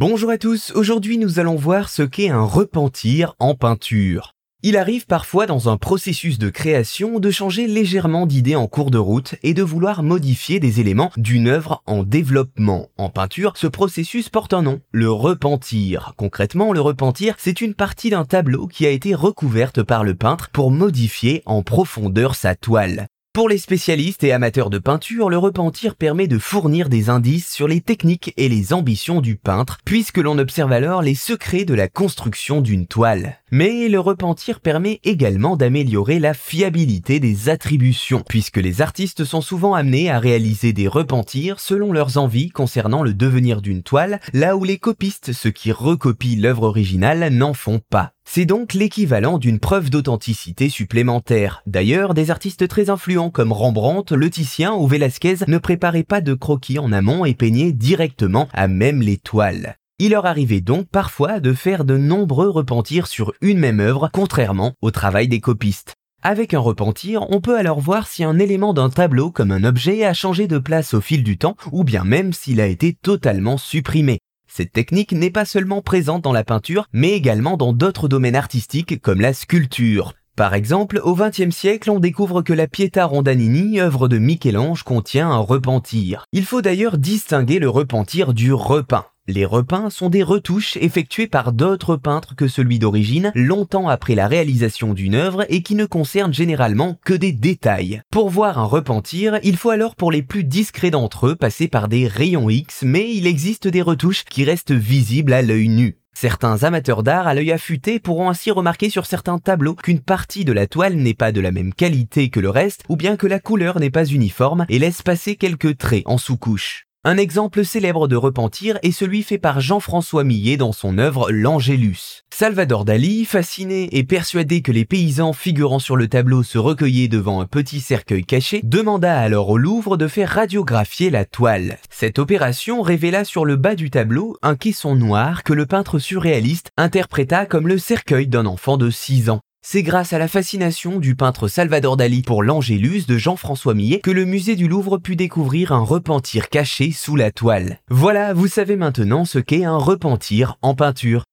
Bonjour à tous, aujourd'hui nous allons voir ce qu'est un repentir en peinture. Il arrive parfois dans un processus de création de changer légèrement d'idée en cours de route et de vouloir modifier des éléments d'une œuvre en développement. En peinture, ce processus porte un nom, le repentir. Concrètement, le repentir, c'est une partie d'un tableau qui a été recouverte par le peintre pour modifier en profondeur sa toile. Pour les spécialistes et amateurs de peinture, le repentir permet de fournir des indices sur les techniques et les ambitions du peintre, puisque l'on observe alors les secrets de la construction d'une toile. Mais le repentir permet également d'améliorer la fiabilité des attributions, puisque les artistes sont souvent amenés à réaliser des repentirs selon leurs envies concernant le devenir d'une toile, là où les copistes, ceux qui recopient l'œuvre originale, n'en font pas. C'est donc l'équivalent d'une preuve d'authenticité supplémentaire. D'ailleurs, des artistes très influents comme Rembrandt, Le Titien ou Velasquez ne préparaient pas de croquis en amont et peignaient directement à même les toiles. Il leur arrivait donc parfois de faire de nombreux repentirs sur une même œuvre, contrairement au travail des copistes. Avec un repentir, on peut alors voir si un élément d'un tableau comme un objet a changé de place au fil du temps ou bien même s'il a été totalement supprimé. Cette technique n'est pas seulement présente dans la peinture, mais également dans d'autres domaines artistiques comme la sculpture. Par exemple, au XXe siècle, on découvre que la Pietà Rondanini, œuvre de Michel-Ange, contient un repentir. Il faut d'ailleurs distinguer le repentir du repeint. Les repeints sont des retouches effectuées par d'autres peintres que celui d'origine longtemps après la réalisation d'une œuvre et qui ne concernent généralement que des détails. Pour voir un repentir, il faut alors pour les plus discrets d'entre eux passer par des rayons X, mais il existe des retouches qui restent visibles à l'œil nu. Certains amateurs d'art à l'œil affûté pourront ainsi remarquer sur certains tableaux qu'une partie de la toile n'est pas de la même qualité que le reste, ou bien que la couleur n'est pas uniforme et laisse passer quelques traits en sous-couche. Un exemple célèbre de repentir est celui fait par Jean-François Millet dans son œuvre L'Angélus. Salvador Dali, fasciné et persuadé que les paysans figurant sur le tableau se recueillaient devant un petit cercueil caché, demanda alors au Louvre de faire radiographier la toile. Cette opération révéla sur le bas du tableau un caisson noir que le peintre surréaliste interpréta comme le cercueil d'un enfant de 6 ans. C'est grâce à la fascination du peintre Salvador Dali pour l'Angélus de Jean-François Millet que le musée du Louvre put découvrir un repentir caché sous la toile. Voilà, vous savez maintenant ce qu'est un repentir en peinture.